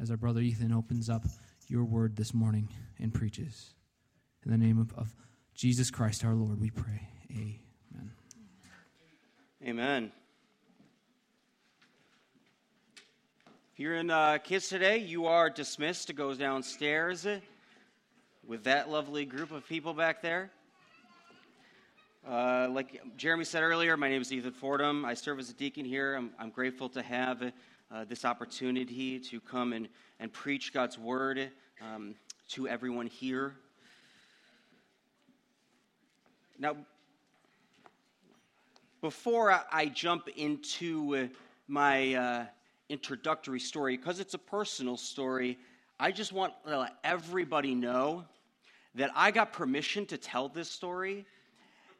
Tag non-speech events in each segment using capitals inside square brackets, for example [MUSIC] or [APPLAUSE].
as our brother Ethan opens up your word this morning and preaches. In the name of, of Jesus Christ our Lord, we pray. Amen. Amen. If you're in uh, kids today, you are dismissed to go downstairs with that lovely group of people back there. Uh, like Jeremy said earlier, my name is Ethan Fordham. I serve as a deacon here. I'm, I'm grateful to have uh, this opportunity to come and, and preach God's word um, to everyone here. Now, before I, I jump into uh, my uh, introductory story, because it's a personal story, I just want to let everybody know that I got permission to tell this story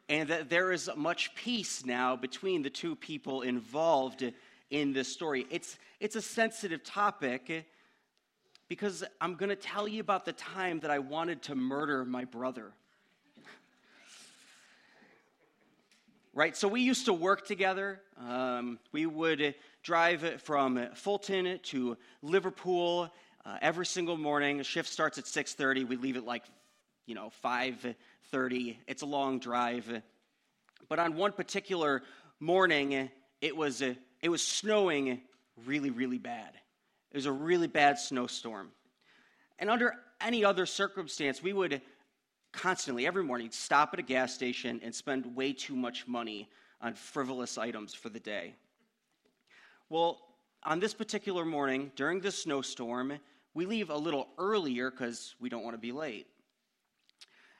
and that there is much peace now between the two people involved in this story. It's, it's a sensitive topic because I'm going to tell you about the time that I wanted to murder my brother. right? So we used to work together. Um, we would drive from Fulton to Liverpool uh, every single morning. Shift starts at 6:30. We leave at like you know, 5:30. It's a long drive. But on one particular morning, it was it was snowing really really bad. It was a really bad snowstorm. And under any other circumstance, we would constantly every morning stop at a gas station and spend way too much money on frivolous items for the day. Well, on this particular morning, during the snowstorm, we leave a little earlier because we don't want to be late.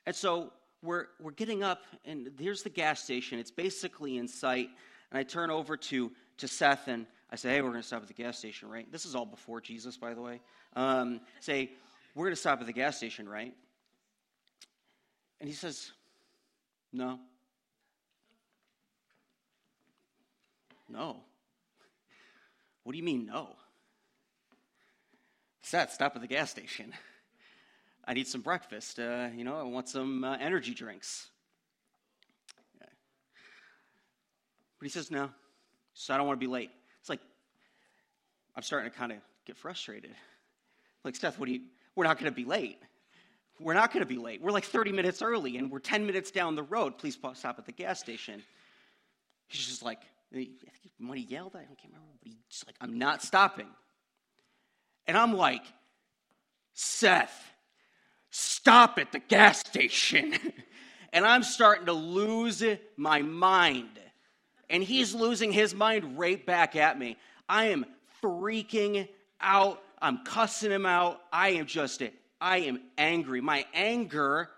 And so we're, we're getting up, and here's the gas station. It's basically in sight. And I turn over to, to Seth, and I say, hey, we're going to stop at the gas station, right? This is all before Jesus, by the way. Um, say, we're going to stop at the gas station, right? And he says, no. No. What do you mean, no? Seth, stop at the gas station. I need some breakfast. Uh, you know, I want some uh, energy drinks. But he says, no. So I don't want to be late. It's like, I'm starting to kind of get frustrated. Like, Seth, what do you, we're not going to be late. We're not going to be late. We're like 30 minutes early and we're 10 minutes down the road. Please stop at the gas station. He's just like, I think he yelled, I can't remember, but he's like, I'm not stopping. And I'm like, Seth, stop at the gas station. [LAUGHS] and I'm starting to lose my mind. And he's losing his mind right back at me. I am freaking out. I'm cussing him out. I am just, I am angry. My anger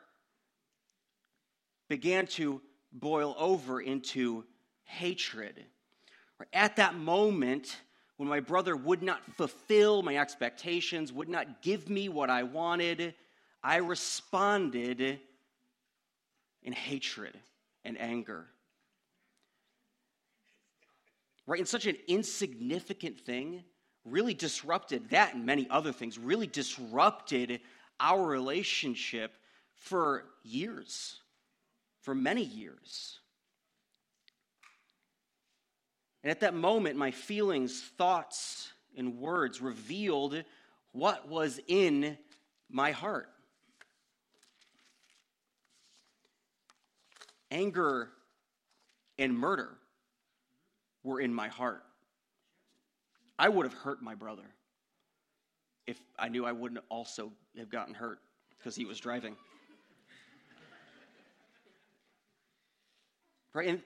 began to boil over into hatred. At that moment, when my brother would not fulfill my expectations, would not give me what I wanted, I responded in hatred and anger. Right? And such an insignificant thing really disrupted that and many other things, really disrupted our relationship for years, for many years. And at that moment, my feelings, thoughts, and words revealed what was in my heart. anger and murder were in my heart. I would have hurt my brother if I knew I wouldn't also have gotten hurt because he was driving. Right? And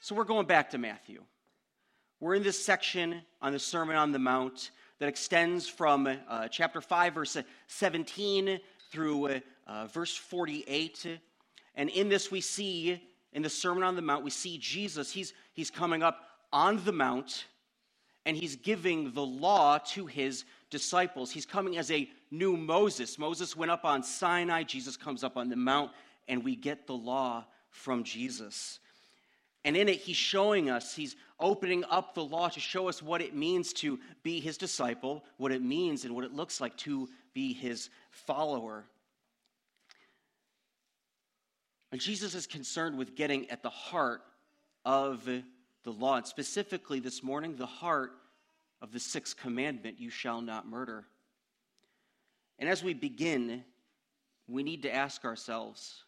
so we're going back to Matthew. We're in this section on the Sermon on the Mount that extends from uh, chapter 5, verse 17 through uh, verse 48. And in this, we see, in the Sermon on the Mount, we see Jesus. He's, he's coming up on the Mount and he's giving the law to his disciples. He's coming as a new Moses. Moses went up on Sinai, Jesus comes up on the Mount, and we get the law from Jesus. And in it, he's showing us, he's opening up the law to show us what it means to be his disciple, what it means and what it looks like to be his follower. And Jesus is concerned with getting at the heart of the law, and specifically this morning, the heart of the sixth commandment you shall not murder. And as we begin, we need to ask ourselves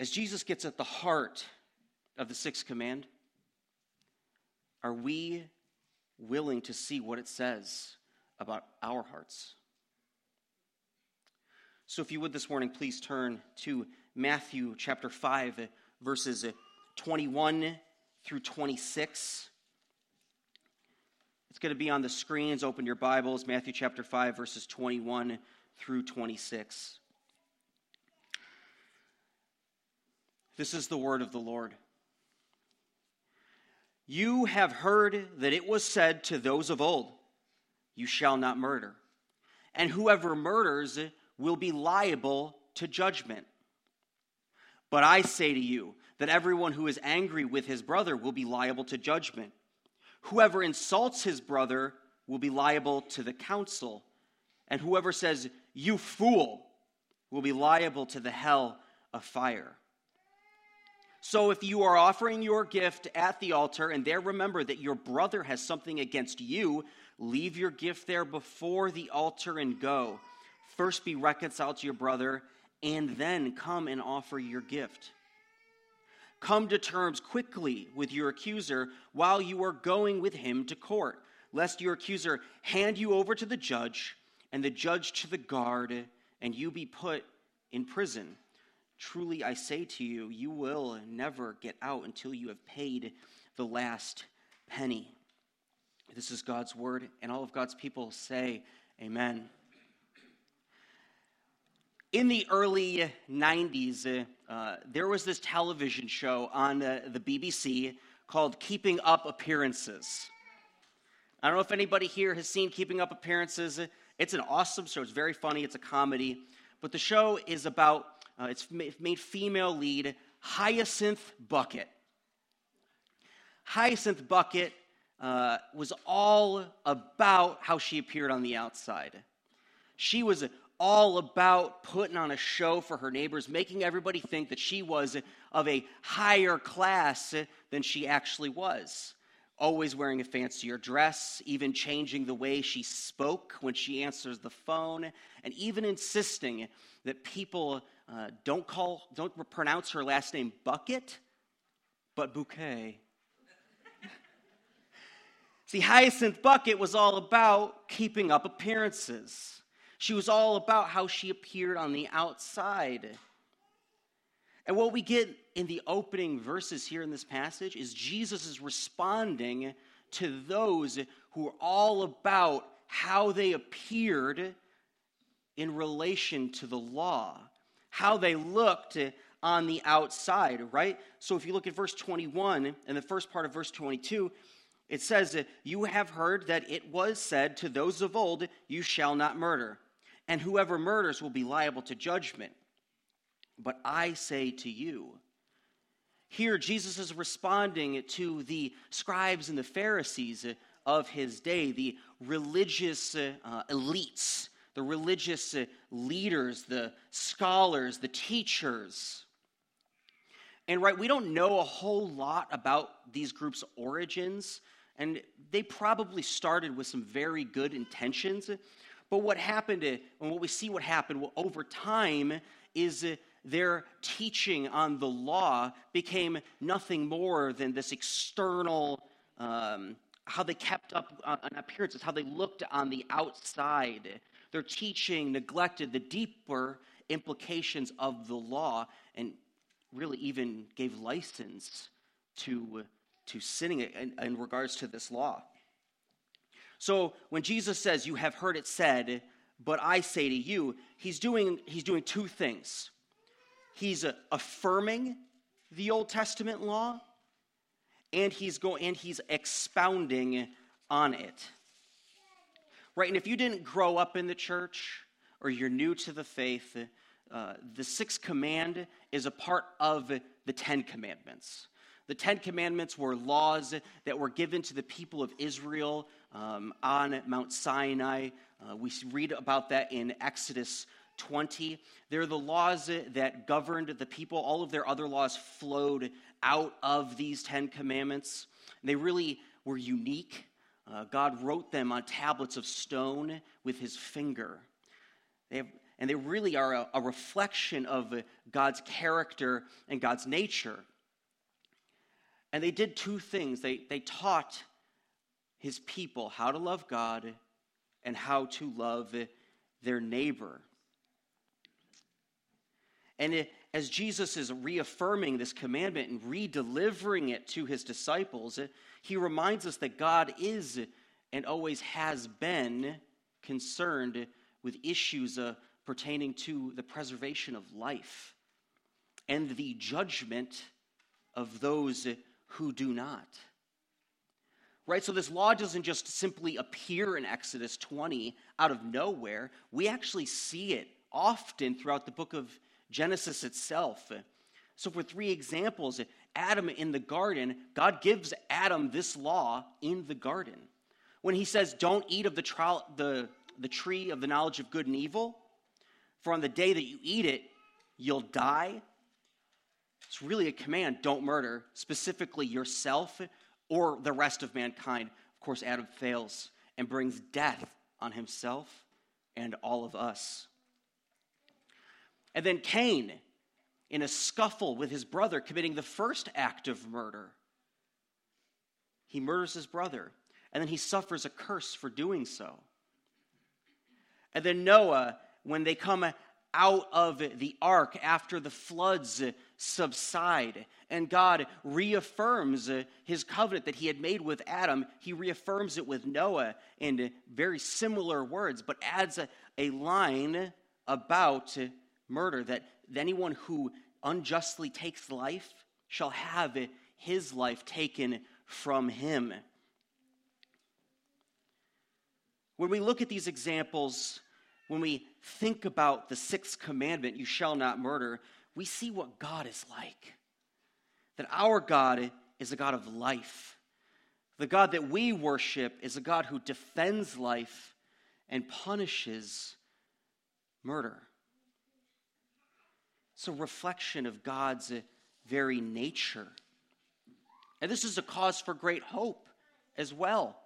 as Jesus gets at the heart of the sixth command, are we willing to see what it says about our hearts? So, if you would this morning, please turn to Matthew chapter 5, verses 21 through 26. It's going to be on the screens. Open your Bibles, Matthew chapter 5, verses 21 through 26. This is the word of the Lord. You have heard that it was said to those of old, You shall not murder. And whoever murders will be liable to judgment. But I say to you that everyone who is angry with his brother will be liable to judgment. Whoever insults his brother will be liable to the council. And whoever says, You fool, will be liable to the hell of fire. So if you are offering your gift at the altar and there remember that your brother has something against you, leave your gift there before the altar and go. First be reconciled to your brother and then come and offer your gift. Come to terms quickly with your accuser while you are going with him to court, lest your accuser hand you over to the judge and the judge to the guard and you be put in prison. Truly I say to you, you will never get out until you have paid the last penny. This is God's word, and all of God's people say, Amen. In the early 90s, uh, there was this television show on uh, the BBC called Keeping Up Appearances. I don't know if anybody here has seen Keeping Up Appearances. It's an awesome show. It's very funny. It's a comedy. But the show is about, uh, it's made female lead Hyacinth Bucket. Hyacinth Bucket uh, was all about how she appeared on the outside. She was all about putting on a show for her neighbors, making everybody think that she was of a higher class than she actually was. Always wearing a fancier dress, even changing the way she spoke when she answers the phone, and even insisting that people uh, don't call, don't pronounce her last name Bucket, but Bouquet. See, Hyacinth Bucket was all about keeping up appearances. She was all about how she appeared on the outside. And what we get in the opening verses here in this passage is Jesus is responding to those who are all about how they appeared in relation to the law, how they looked on the outside, right? So if you look at verse 21 and the first part of verse 22, it says you have heard that it was said to those of old, You shall not murder and whoever murders will be liable to judgment. But I say to you, here Jesus is responding to the scribes and the Pharisees of his day, the religious uh, elites, the religious uh, leaders, the scholars, the teachers. And right, we don't know a whole lot about these groups' origins, and they probably started with some very good intentions. But what happened, uh, and what we see what happened over time is uh, their teaching on the law became nothing more than this external, um, how they kept up uh, an appearances, how they looked on the outside. Their teaching neglected the deeper implications of the law and really even gave license to, to sinning in, in regards to this law. So when Jesus says, You have heard it said, but I say to you, he's doing, he's doing two things. He's affirming the Old Testament law, and he's, going, and he's expounding on it. Right? And if you didn't grow up in the church or you're new to the faith, uh, the sixth command is a part of the Ten Commandments. The Ten Commandments were laws that were given to the people of Israel um, on Mount Sinai. Uh, we read about that in Exodus 20. They're the laws that governed the people. All of their other laws flowed out of these Ten Commandments. They really were unique. Uh, God wrote them on tablets of stone with his finger. They have, and they really are a, a reflection of God's character and God's nature. And they did two things they, they taught his people how to love God and how to love their neighbor. And it, as Jesus is reaffirming this commandment and redelivering it to his disciples, he reminds us that God is and always has been concerned with issues uh, pertaining to the preservation of life and the judgment of those who do not. Right? So, this law doesn't just simply appear in Exodus 20 out of nowhere. We actually see it often throughout the book of Genesis itself. So, for three examples, Adam in the garden, God gives Adam this law in the garden. When he says, Don't eat of the, trial, the, the tree of the knowledge of good and evil, for on the day that you eat it, you'll die. It's really a command don't murder, specifically yourself or the rest of mankind. Of course, Adam fails and brings death on himself and all of us. And then Cain, in a scuffle with his brother, committing the first act of murder. He murders his brother, and then he suffers a curse for doing so. And then Noah, when they come out of the ark after the floods subside, and God reaffirms his covenant that he had made with Adam, he reaffirms it with Noah in very similar words, but adds a, a line about murder, that anyone who unjustly takes life shall have his life taken from him. When we look at these examples, when we think about the sixth commandment, you shall not murder, we see what God is like. That our God is a God of life. The God that we worship is a God who defends life and punishes murder. It's a reflection of God's very nature. And this is a cause for great hope as well.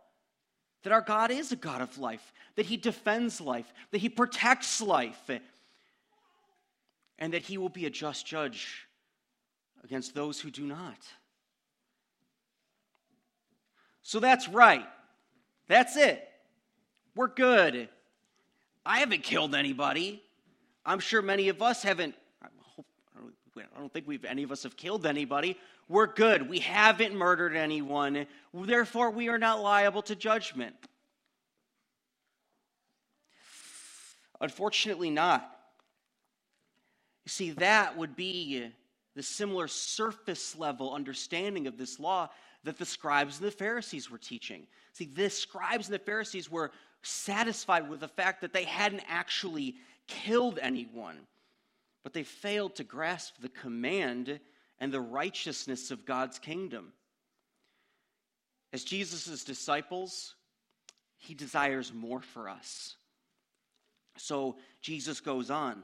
That our God is a God of life, that He defends life, that He protects life, and that He will be a just judge against those who do not. So that's right. That's it. We're good. I haven't killed anybody. I'm sure many of us haven't I don't think we've any of us have killed anybody. We're good. We haven't murdered anyone. Therefore, we are not liable to judgment. Unfortunately, not. You see, that would be the similar surface level understanding of this law that the scribes and the Pharisees were teaching. See, the scribes and the Pharisees were satisfied with the fact that they hadn't actually killed anyone but they failed to grasp the command and the righteousness of God's kingdom. As Jesus' disciples, he desires more for us. So Jesus goes on.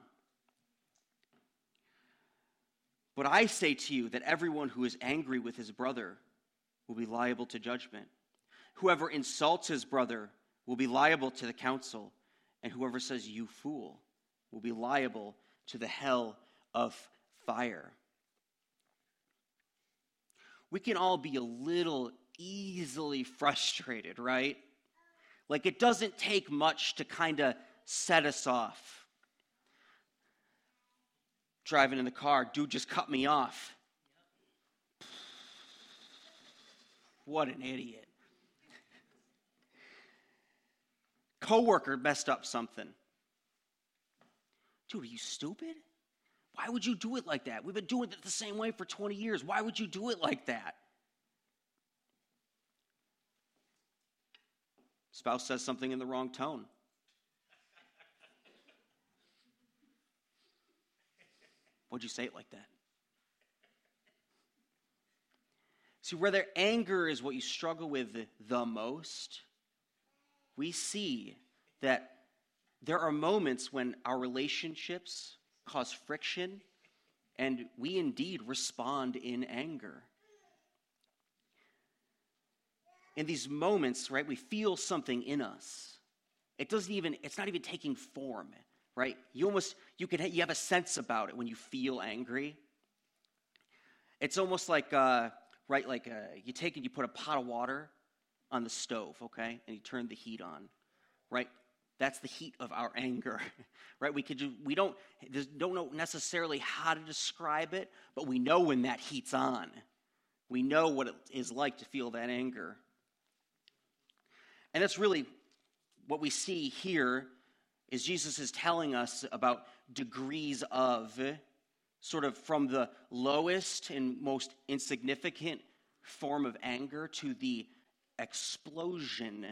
But I say to you that everyone who is angry with his brother will be liable to judgment. Whoever insults his brother will be liable to the council, and whoever says, You fool, will be liable to the hell of fire. We can all be a little easily frustrated, right? Like it doesn't take much to kind of set us off. Driving in the car, dude just cut me off. What an idiot. Coworker messed up something. Dude, are you stupid? Why would you do it like that? We've been doing it the same way for 20 years. Why would you do it like that? Spouse says something in the wrong tone. Why'd you say it like that? See, whether anger is what you struggle with the most, we see that there are moments when our relationships cause friction and we indeed respond in anger. in these moments, right, we feel something in us. It doesn't even, it's not even taking form, right? You almost, you can, you have a sense about it when you feel angry. It's almost like, uh, right, like uh, you take and you put a pot of water on the stove, okay, and you turn the heat on, right? That's the heat of our anger, [LAUGHS] right? We could, we don't, don't know necessarily how to describe it, but we know when that heat's on. We know what it is like to feel that anger. And that's really what we see here is Jesus is telling us about degrees of sort of from the lowest and most insignificant form of anger to the explosion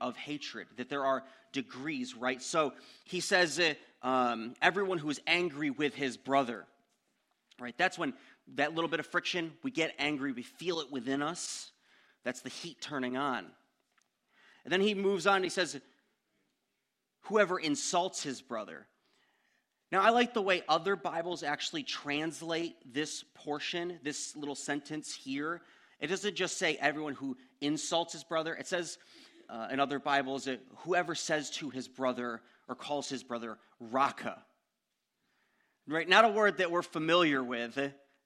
of hatred, that there are degrees, right? So he says, uh, um, everyone who is angry with his brother, right? That's when that little bit of friction, we get angry, we feel it within us. That's the heat turning on. And then he moves on, he says, whoever insults his brother. Now, I like the way other Bibles actually translate this portion, this little sentence here. It doesn't just say everyone who insults his brother, it says uh, in other Bibles, that whoever says to his brother or calls his brother Raca. Right? Not a word that we're familiar with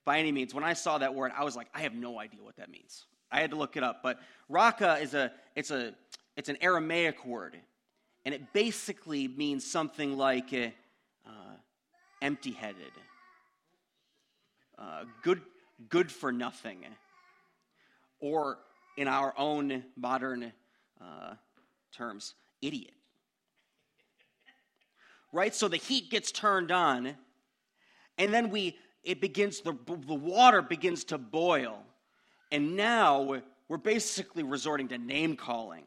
by any means. When I saw that word, I was like, I have no idea what that means. I had to look it up. But Raca is a it's a it's an Aramaic word, and it basically means something like uh, empty-headed, uh, good good for nothing, or in our own modern uh, terms, idiot. Right? So the heat gets turned on, and then we it begins the, the water begins to boil. And now we're basically resorting to name calling.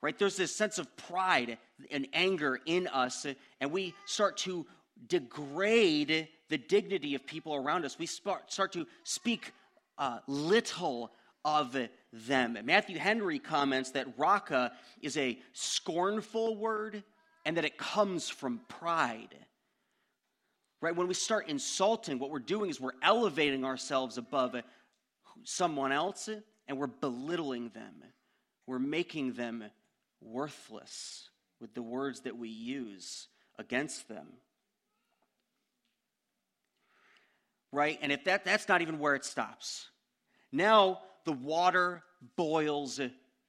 Right? There's this sense of pride and anger in us, and we start to degrade the dignity of people around us. We start, to speak uh, little of them. Matthew Henry comments that raca is a scornful word and that it comes from pride. Right? When we start insulting, what we're doing is we're elevating ourselves above someone else and we're belittling them. We're making them worthless with the words that we use against them. Right? And if that that's not even where it stops. Now the water boils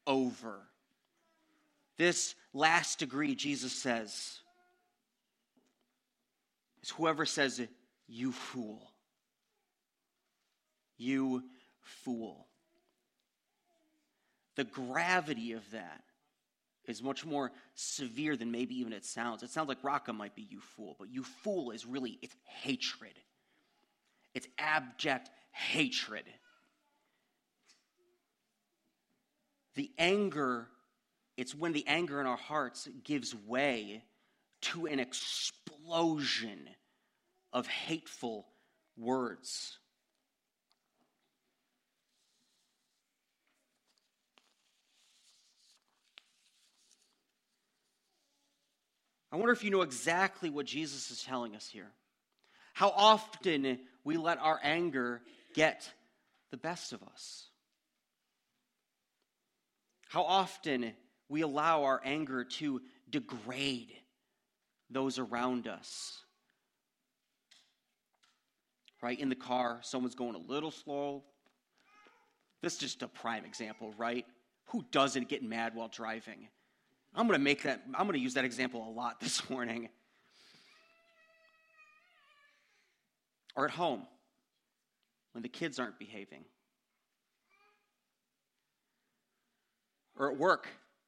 over. This last degree, Jesus says, is whoever says, You fool. You fool. The gravity of that is much more severe than maybe even it sounds. It sounds like Raca might be you fool, but you fool is really, it's hatred. It's abject hatred. The anger, it's when the anger in our hearts gives way to an explosion of hateful words. I wonder if you know exactly what Jesus is telling us here. How often we let our anger get the best of us. How often we allow our anger to degrade those around us. Right? In the car, someone's going a little slow. This is just a prime example, right? Who doesn't get mad while driving? I'm going to make that, I'm going to use that example a lot [LAUGHS] this morning. Or at home, when the kids aren't behaving. Or at work,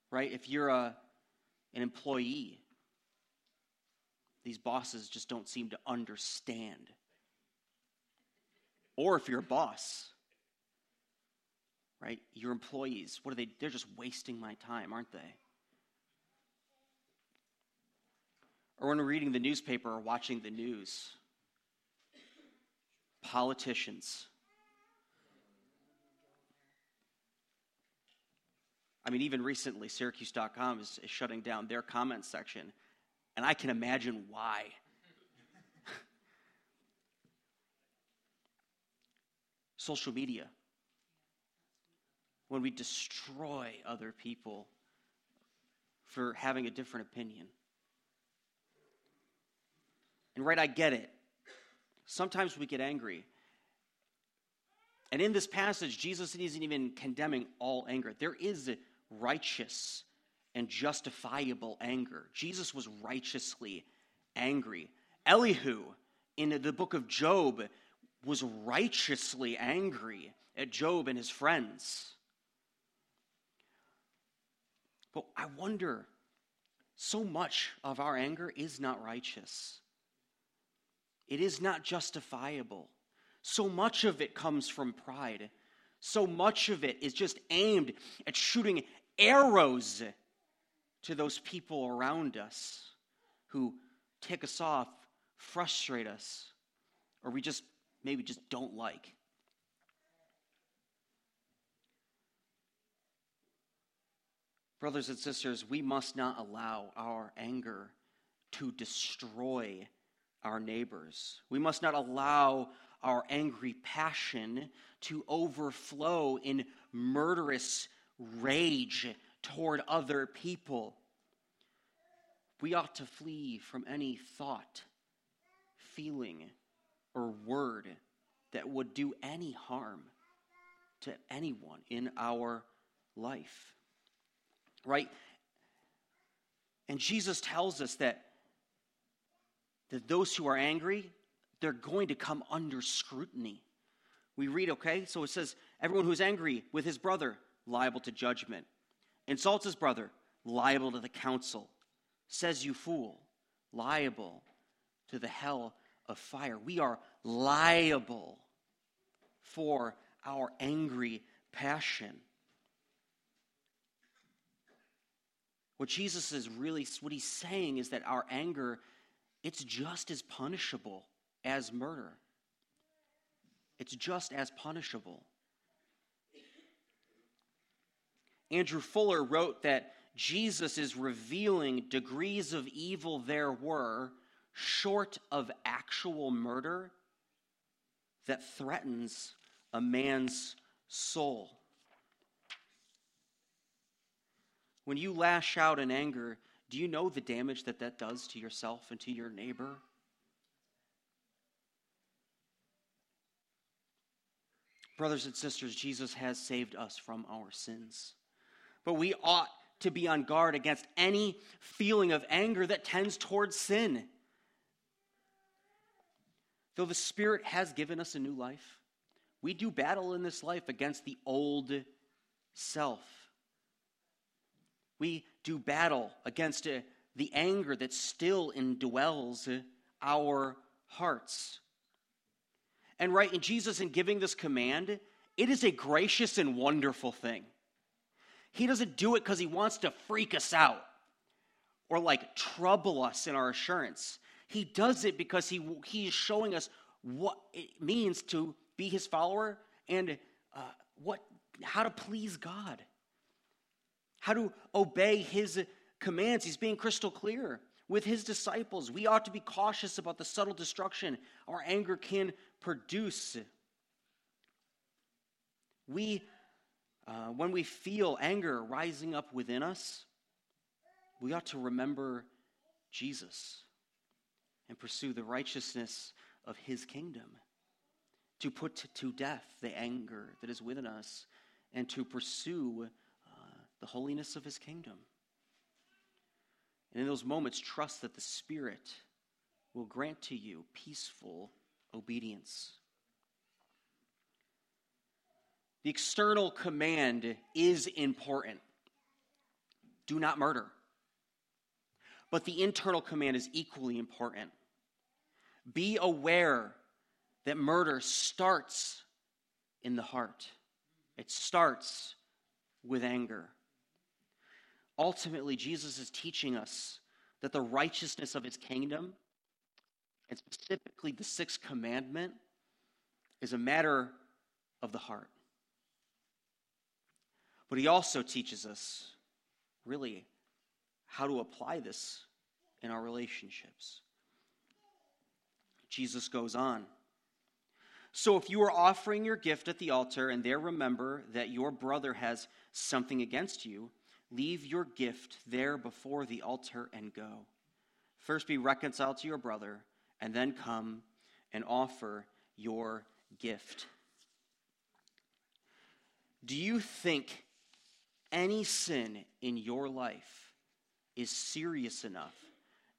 right? If you're a, an employee, these bosses just don't seem to understand. Or if you're a boss, right? Your employees, what are they? They're just wasting my time, aren't they? Or when we're reading the newspaper or watching the news, politicians I mean, even recently, Syracuse.com is, is shutting down their comment section, and I can imagine why. [LAUGHS] Social media. when we destroy other people for having a different opinion. And right, I get it. Sometimes we get angry. And in this passage, Jesus isn't even condemning all anger. There is righteous and justifiable anger. Jesus was righteously angry. Elihu in the book of Job was righteously angry at Job and his friends. But I wonder, so much of our anger is not righteous. It is not justifiable. So much of it comes from pride. So much of it is just aimed at shooting arrows to those people around us who tick us off, frustrate us, or we just maybe just don't like. Brothers and sisters, we must not allow our anger to destroy our neighbors. We must not allow our angry passion to overflow in murderous rage toward other people. We ought to flee from any thought, feeling, or word that would do any harm to anyone in our life. Right? And Jesus tells us that, that those who are angry, they're going to come under scrutiny. We read, okay? So it says, everyone who's angry with his brother, liable to judgment. Insults his brother, liable to the council. Says, you fool, liable to the hell of fire. We are liable for our angry passion. What Jesus is really, what he's saying is that our anger, it's just as punishable as murder. It's just as punishable. Andrew Fuller wrote that Jesus is revealing degrees of evil there were short of actual murder that threatens a man's soul. When you lash out in anger, do you know the damage that that does to yourself and to your neighbor? Brothers and sisters, Jesus has saved us from our sins. But we ought to be on guard against any feeling of anger that tends towards sin. Though the Spirit has given us a new life, we do battle in this life against the old self. We do battle against uh, the anger that still indwells our hearts. And right, in Jesus, in giving this command, it is a gracious and wonderful thing. He doesn't do it because he wants to freak us out or like trouble us in our assurance. He does it because he, he is showing us what it means to be his follower and uh, what, how to please God, how to obey his commands. He's being crystal clear with his disciples. We ought to be cautious about the subtle destruction our anger can produce. We, uh, when we feel anger rising up within us, we ought to remember Jesus and pursue the righteousness of his kingdom, to put to death the anger that is within us, and to pursue uh, the holiness of his kingdom. And in those moments, trust that the Spirit will grant to you peaceful obedience. The external command is important do not murder. But the internal command is equally important be aware that murder starts in the heart, it starts with anger. Ultimately, Jesus is teaching us that the righteousness of his kingdom, and specifically the sixth commandment, is a matter of the heart. But he also teaches us, really, how to apply this in our relationships. Jesus goes on. So if you are offering your gift at the altar and there remember that your brother has something against you, leave your gift there before the altar and go. First be reconciled to your brother, and then come and offer your gift. Do you think any sin in your life is serious enough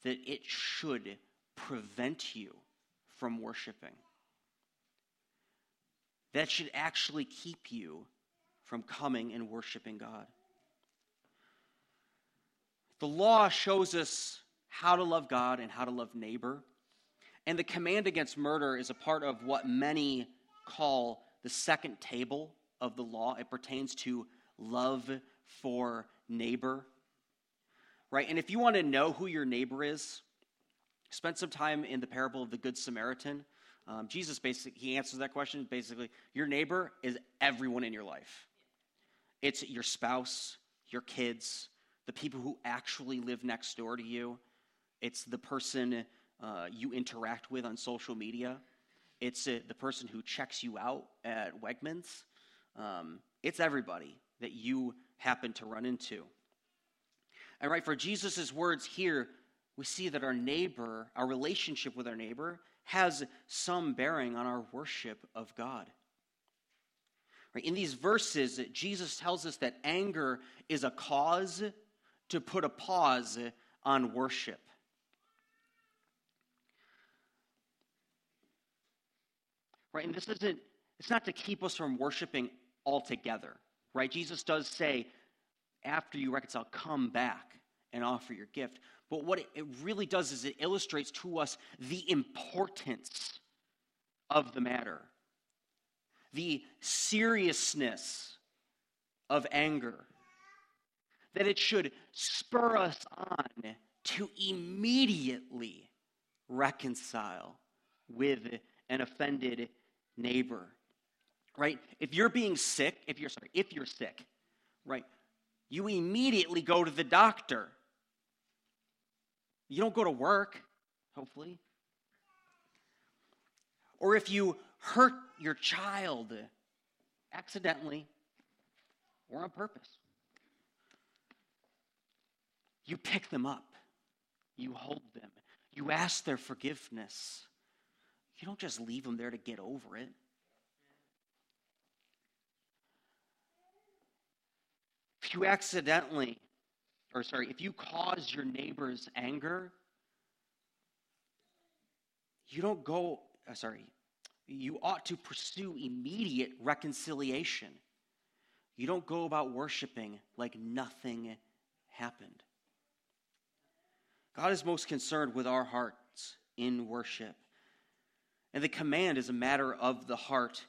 that it should prevent you from worshiping? That should actually keep you from coming and worshiping God. The law shows us how to love God and how to love neighbor. And the command against murder is a part of what many call the second table of the law. It pertains to love for neighbor. Right? And if you want to know who your neighbor is, spend some time in the parable of the Good Samaritan. Um, Jesus basically he answers that question basically. Your neighbor is everyone in your life. It's your spouse, your kids, the people who actually live next door to you. It's the person uh, you interact with on social media. It's uh, the person who checks you out at Wegmans. Um, it's everybody that you happen to run into. And right, for Jesus' words here, we see that our neighbor, our relationship with our neighbor, has some bearing on our worship of God. Right, in these verses, Jesus tells us that anger is a cause to put a pause on worship. Right, and this isn't, it's not to keep us from worshiping altogether. Right? Jesus does say, after you reconcile, come back and offer your gift. But what it really does is it illustrates to us the importance of the matter, the seriousness of anger, that it should spur us on to immediately reconcile with an offended neighbor. Right? If you're being sick, if you're sorry, if you're sick, right, you immediately go to the doctor you don't go to work, hopefully. Or if you hurt your child accidentally or on purpose, you pick them up, you hold them, you ask their forgiveness. You don't just leave them there to get over it. You accidentally or sorry, if you cause your neighbor's anger, you don't go, uh, sorry, you ought to pursue immediate reconciliation. You don't go about worshiping like nothing happened. God is most concerned with our hearts in worship. And the command is a matter of the heart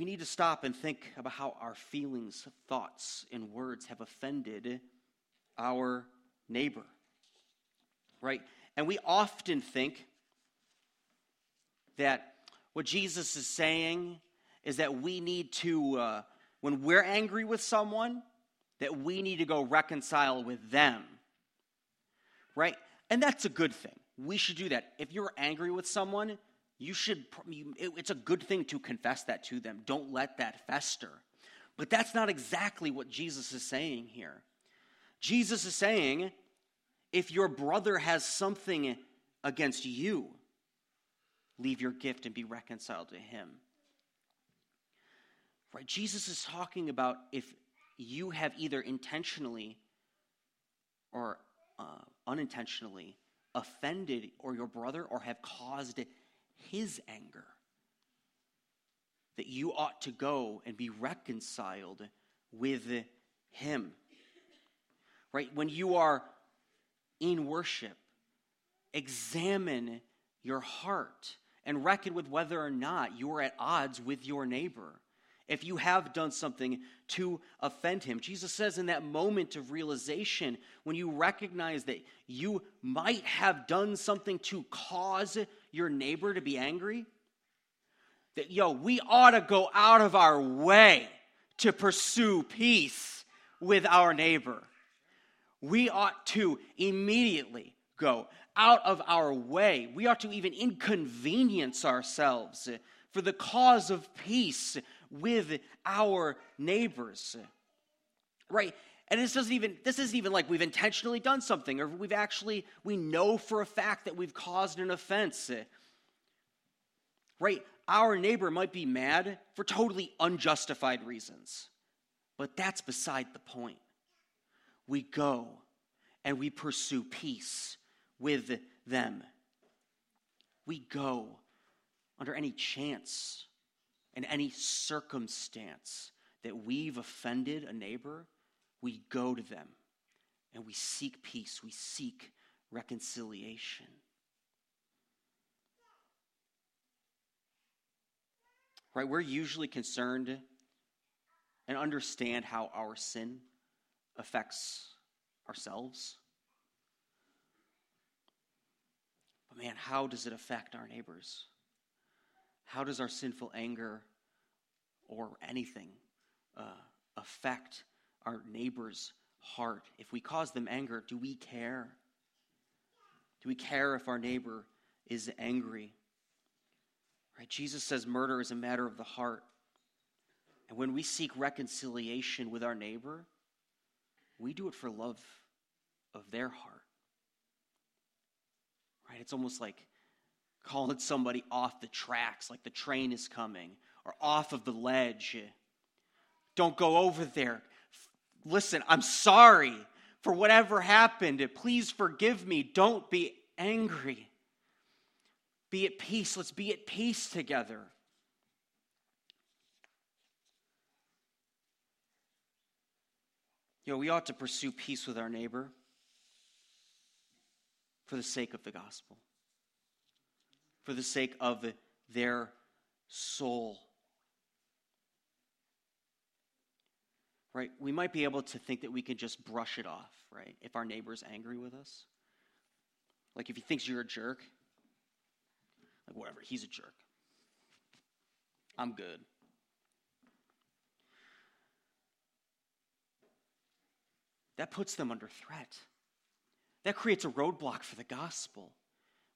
we need to stop and think about how our feelings, thoughts, and words have offended our neighbor. Right? And we often think that what Jesus is saying is that we need to, uh, when we're angry with someone, that we need to go reconcile with them. Right? And that's a good thing. We should do that. If you're angry with someone, you should, it's a good thing to confess that to them. Don't let that fester. But that's not exactly what Jesus is saying here. Jesus is saying, if your brother has something against you, leave your gift and be reconciled to him. Right? Jesus is talking about if you have either intentionally or uh, unintentionally offended or your brother or have caused his anger. That you ought to go and be reconciled with him. Right? When you are in worship, examine your heart and reckon with whether or not you are at odds with your neighbor. If you have done something to offend him, Jesus says in that moment of realization, when you recognize that you might have done something to cause your neighbor to be angry? That, yo, we ought to go out of our way to pursue peace with our neighbor. We ought to immediately go out of our way. We ought to even inconvenience ourselves for the cause of peace with our neighbors. Right? And this doesn't even this isn't even like we've intentionally done something or we've actually we know for a fact that we've caused an offense. Right? Our neighbor might be mad for totally unjustified reasons. But that's beside the point. We go and we pursue peace with them. We go under any chance and any circumstance that we've offended a neighbor, we go to them and we seek peace, we seek reconciliation. Right? We're usually concerned and understand how our sin affects ourselves. But man, how does it affect our neighbors? How does our sinful anger or anything uh, affect our neighbor's heart? If we cause them anger, do we care? Do we care if our neighbor is angry? Right? Jesus says murder is a matter of the heart. And when we seek reconciliation with our neighbor, we do it for love of their heart. Right? It's almost like calling somebody off the tracks, like the train is coming, or off of the ledge. Don't go over there. Listen, I'm sorry for whatever happened. Please forgive me. Don't be angry. Be at peace. Let's be at peace together. You know, we ought to pursue peace with our neighbor for the sake of the gospel, for the sake of their soul. Right? We might be able to think that we can just brush it off, right? If our neighbor's angry with us. Like if he thinks you're a jerk, like whatever, he's a jerk. I'm good. That puts them under threat. That creates a roadblock for the gospel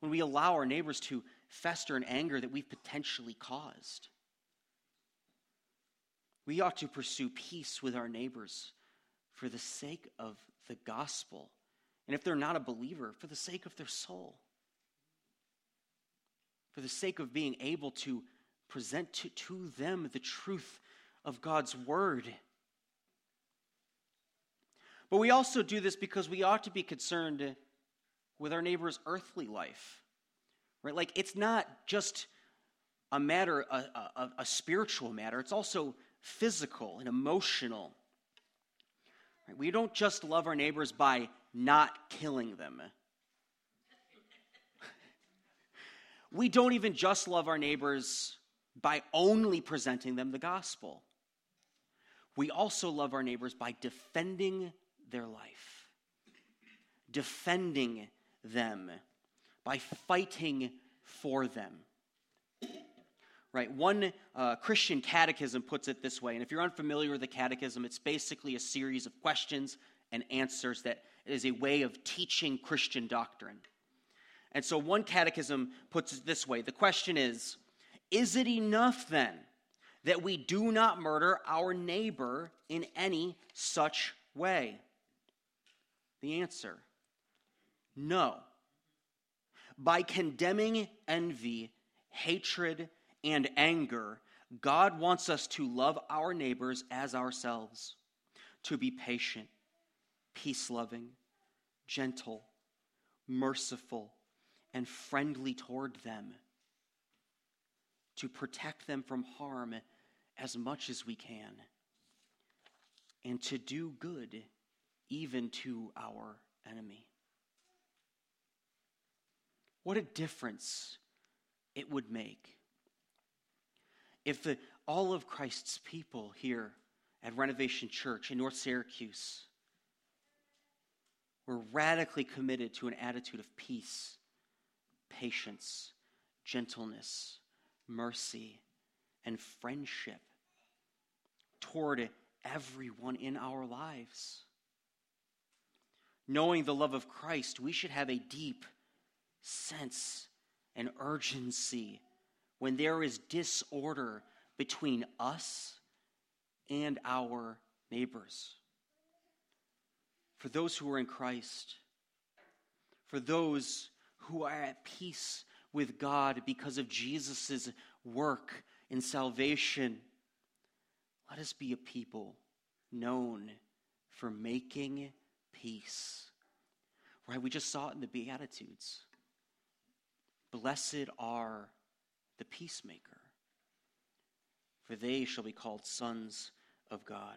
when we allow our neighbors to fester in anger that we've potentially caused. We ought to pursue peace with our neighbors for the sake of the gospel. And if they're not a believer, for the sake of their soul. For the sake of being able to present to, to them the truth of God's word but we also do this because we ought to be concerned with our neighbor's earthly life. Right? Like it's not just a matter, a, a, a spiritual matter, it's also physical and emotional. Right? We don't just love our neighbors by not killing them. [LAUGHS] we don't even just love our neighbors by only presenting them the gospel. We also love our neighbors by defending their life, defending them by fighting for them. Right? One uh, Christian catechism puts it this way, and if you're unfamiliar with the catechism, it's basically a series of questions and answers that is a way of teaching Christian doctrine. And so one catechism puts it this way the question is Is it enough then that we do not murder our neighbor in any such way? The answer no. By condemning envy, hatred, and anger, God wants us to love our neighbors as ourselves, to be patient, peace loving, gentle, merciful, and friendly toward them, to protect them from harm as much as we can, and to do good even to our enemy. What a difference it would make if the, all of Christ's people here at Renovation Church in North Syracuse were radically committed to an attitude of peace, patience, gentleness, mercy, and friendship toward everyone in our lives. Knowing the love of Christ, we should have a deep sense and urgency when there is disorder between us and our neighbors. For those who are in Christ, for those who are at peace with God because of Jesus' work in salvation, let us be a people known for making peace. Right? We just saw it in the Beatitudes. Blessed are the peacemaker, for they shall be called sons of God.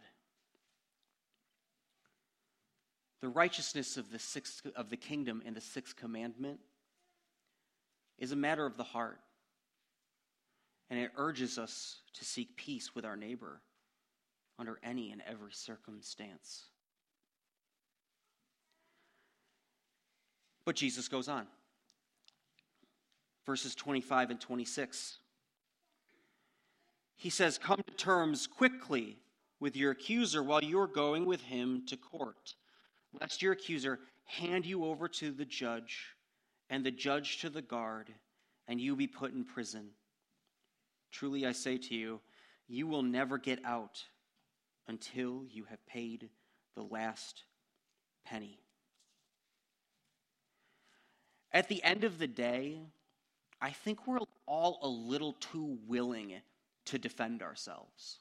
The righteousness of the, sixth, of the kingdom and the sixth commandment is a matter of the heart. And it urges us to seek peace with our neighbor under any and every circumstance. But Jesus goes on. Verses 25 and 26. He says, Come to terms quickly with your accuser while you're going with him to court, lest your accuser hand you over to the judge, and the judge to the guard, and you be put in prison. Truly I say to you, you will never get out until you have paid the last penny. At the end of the day, I think we're all a little too willing to defend ourselves.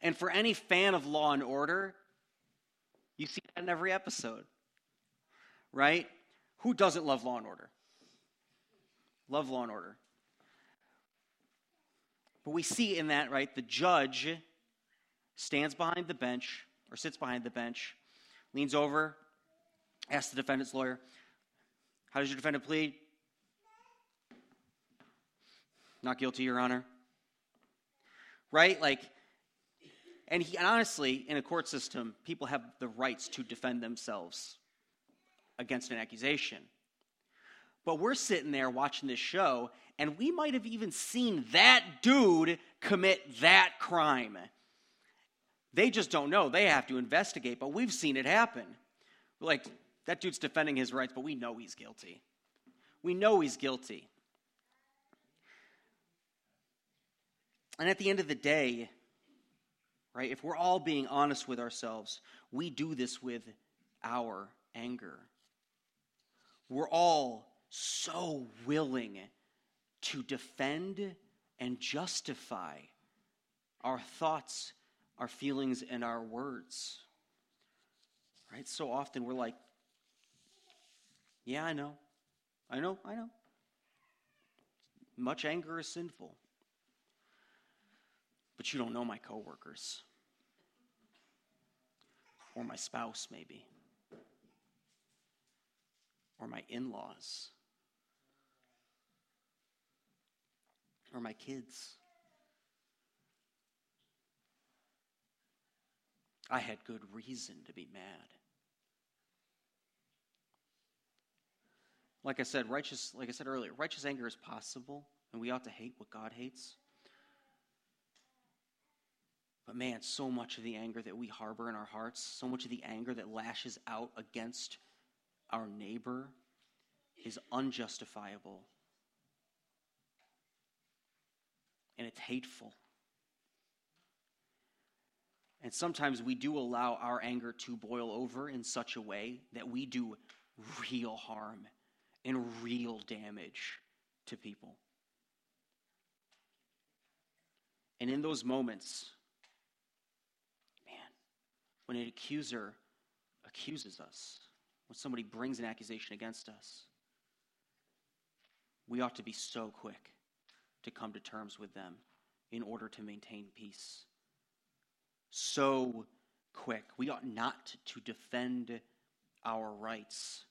And for any fan of Law and Order, you see that in every episode, right? Who doesn't love Law and Order? Love Law and Order. But we see in that, right, the judge stands behind the bench or sits behind the bench, leans over, asks the defendant's lawyer, How does your defendant plead? Not guilty, Your Honor. Right? Like, and, he, and honestly, in a court system, people have the rights to defend themselves against an accusation. But we're sitting there watching this show, and we might have even seen that dude commit that crime. They just don't know. They have to investigate, but we've seen it happen. Like, that dude's defending his rights, but we know he's guilty. We know he's guilty. And at the end of the day, right, if we're all being honest with ourselves, we do this with our anger. We're all so willing to defend and justify our thoughts, our feelings, and our words. Right? So often we're like, yeah, I know. I know, I know. Much anger is sinful. But you don't know my coworkers. Or my spouse, maybe. Or my in laws. or my kids. I had good reason to be mad. Like I said, righteous, like I said earlier, righteous anger is possible, and we ought to hate what God hates. But man, so much of the anger that we harbor in our hearts, so much of the anger that lashes out against our neighbor is unjustifiable and it's hateful. And sometimes we do allow our anger to boil over in such a way that we do real harm and real damage to people. And in those moments, when an accuser accuses us, when somebody brings an accusation against us, we ought to be so quick to come to terms with them in order to maintain peace. So quick. We ought not to defend our rights.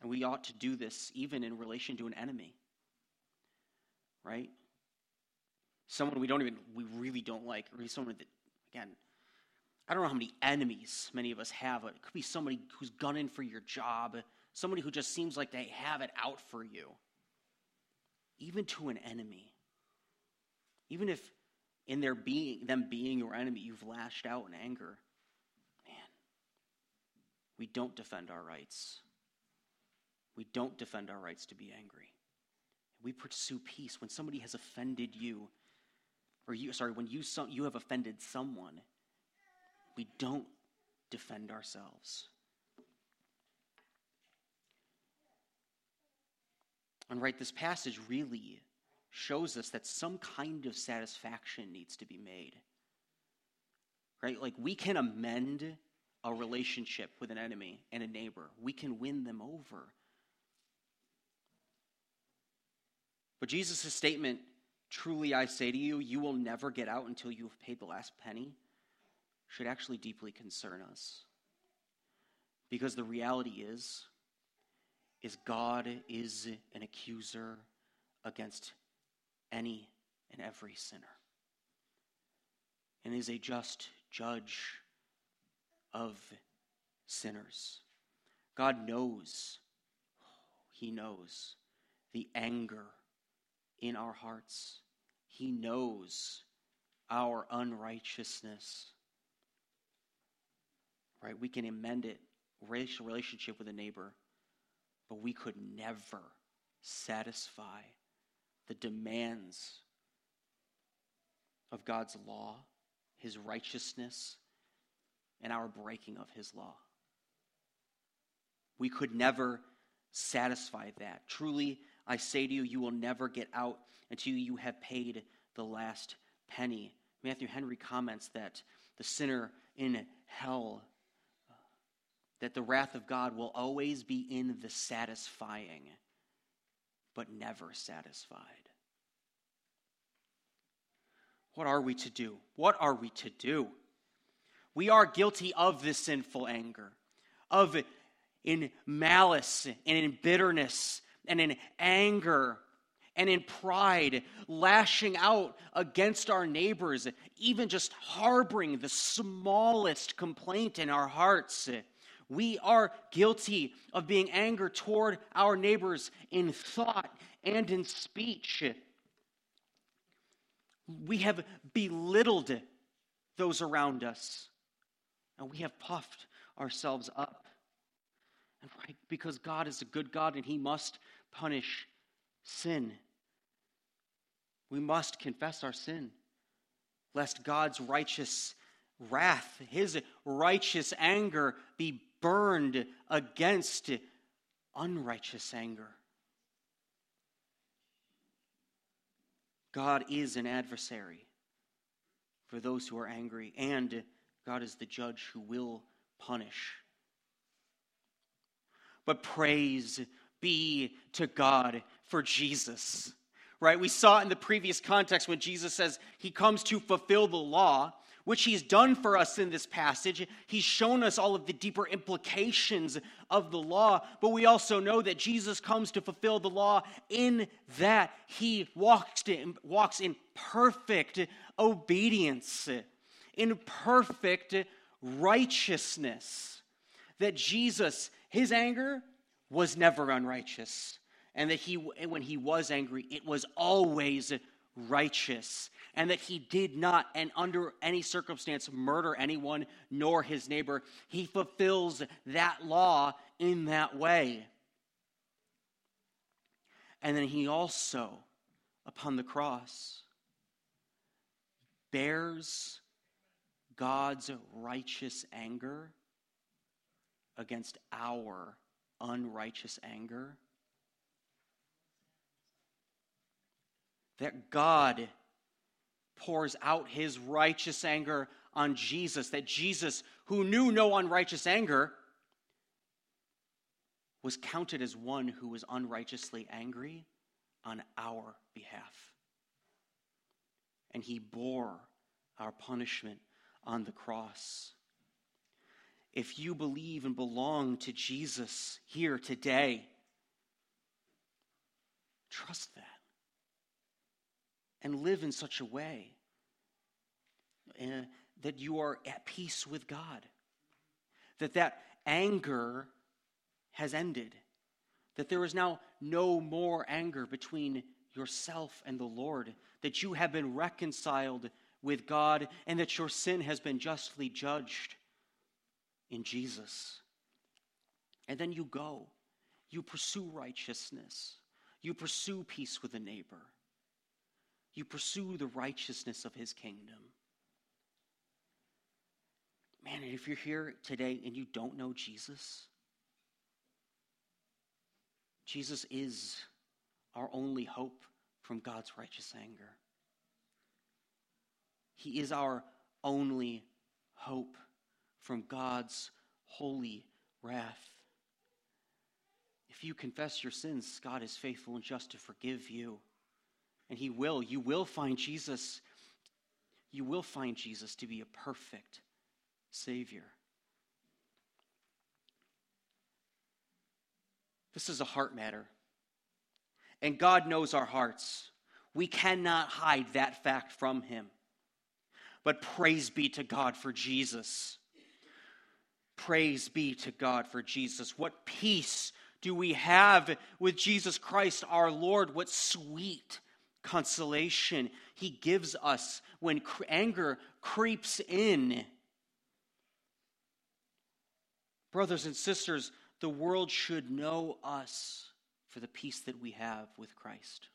And we ought to do this even in relation to an enemy. Right? Someone we don't even, we really don't like, or someone that, again, I don't know how many enemies many of us have. but It could be somebody who's gunning for your job somebody who just seems like they have it out for you, even to an enemy. Even if in their being, them being your enemy, you've lashed out in anger. Man, we don't defend our rights. We don't defend our rights to be angry. We pursue peace when somebody has offended you, or you, sorry, when you, you have offended someone, we don't defend ourselves. And right, this passage really shows us that some kind of satisfaction needs to be made. Right? Like we can amend a relationship with an enemy and a neighbor, we can win them over. But Jesus' statement, truly I say to you, you will never get out until you have paid the last penny, should actually deeply concern us. Because the reality is, is God is an accuser against any and every sinner and is a just judge of sinners. God knows, He knows the anger in our hearts. He knows our unrighteousness. Right? We can amend it, racial relationship with a neighbor, but we could never satisfy the demands of God's law, his righteousness, and our breaking of his law. We could never satisfy that. Truly, I say to you, you will never get out until you have paid the last penny. Matthew Henry comments that the sinner in hell, that the wrath of God will always be in the satisfying but never satisfied. What are we to do? What are we to do? We are guilty of this sinful anger, of in malice and in bitterness and in anger and in pride, lashing out against our neighbors, even just harboring the smallest complaint in our hearts. We are guilty of being angry toward our neighbors in thought and in speech. We have belittled those around us, and we have puffed ourselves up. And right, because God is a good God and He must punish sin, we must confess our sin, lest God's righteous wrath, His righteous anger, be burned against unrighteous anger. God is an adversary for those who are angry, and God is the judge who will punish. But praise be to God for Jesus. Right? We saw in the previous context when Jesus says he comes to fulfill the law which he's done for us in this passage. He's shown us all of the deeper implications of the law, but we also know that Jesus comes to fulfill the law in that he walks in, walks in perfect obedience, in perfect righteousness. That Jesus, his anger was never unrighteous, and that he, when he was angry, it was always righteous and that he did not and under any circumstance murder anyone nor his neighbor he fulfills that law in that way. And then he also upon the cross bears God's righteous anger against our unrighteous anger that God pours out his righteous anger on Jesus, that Jesus, who knew no unrighteous anger, was counted as one who was unrighteously angry on our behalf. And he bore our punishment on the cross. If you believe and belong to Jesus here today, trust that and live in such a way uh, that you are at peace with God. That that anger has ended. That there is now no more anger between yourself and the Lord. That you have been reconciled with God and that your sin has been justly judged in Jesus. And then you go, you pursue righteousness, you pursue peace with a neighbor, you pursue the righteousness of his kingdom. Man, and if you're here today and you don't know Jesus, Jesus is our only hope from God's righteous anger. He is our only hope from God's holy wrath. If you confess your sins, God is faithful and just to forgive you. And He will. You will find Jesus. You will find Jesus to be a perfect Savior. This is a heart matter. And God knows our hearts. We cannot hide that fact from Him. But praise be to God for Jesus. Praise be to God for Jesus. What peace do we have with Jesus Christ our Lord? What sweet consolation He gives us when anger creeps in. Brothers and sisters, the world should know us for the peace that we have with Christ.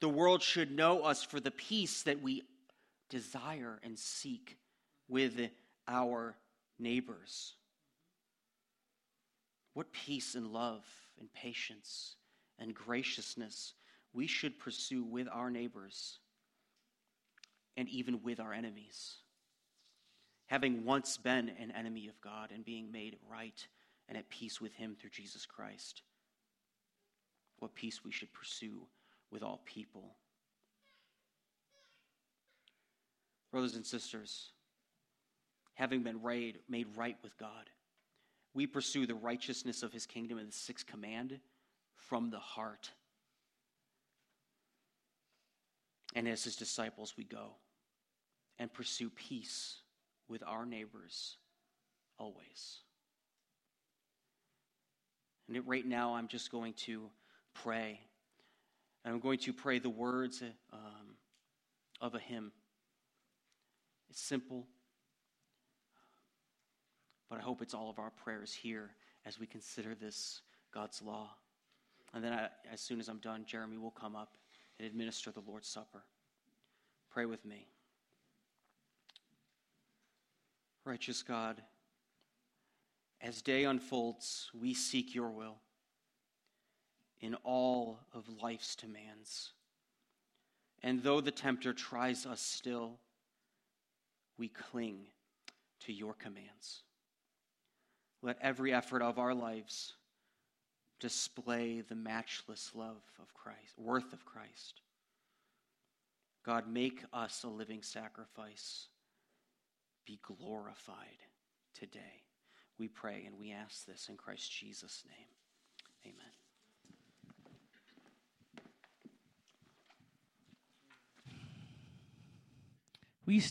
The world should know us for the peace that we desire and seek with our neighbors. What peace and love and patience and graciousness we should pursue with our neighbors and even with our enemies. Having once been an enemy of God and being made right and at peace with Him through Jesus Christ. What peace we should pursue with all people. Brothers and sisters, having been made right with God, we pursue the righteousness of his kingdom in the sixth command from the heart. And as his disciples, we go and pursue peace with our neighbors always. And right now, I'm just going to pray. And I'm going to pray the words um, of a hymn. It's simple, but I hope it's all of our prayers here as we consider this God's law. And then, I, as soon as I'm done, Jeremy will come up and administer the Lord's Supper. Pray with me. Righteous God, as day unfolds, we seek your will in all of life's demands. And though the tempter tries us still, we cling to your commands. Let every effort of our lives display the matchless love of Christ, worth of Christ. God, make us a living sacrifice. Be glorified today. We pray and we ask this in Christ Jesus' name. Amen.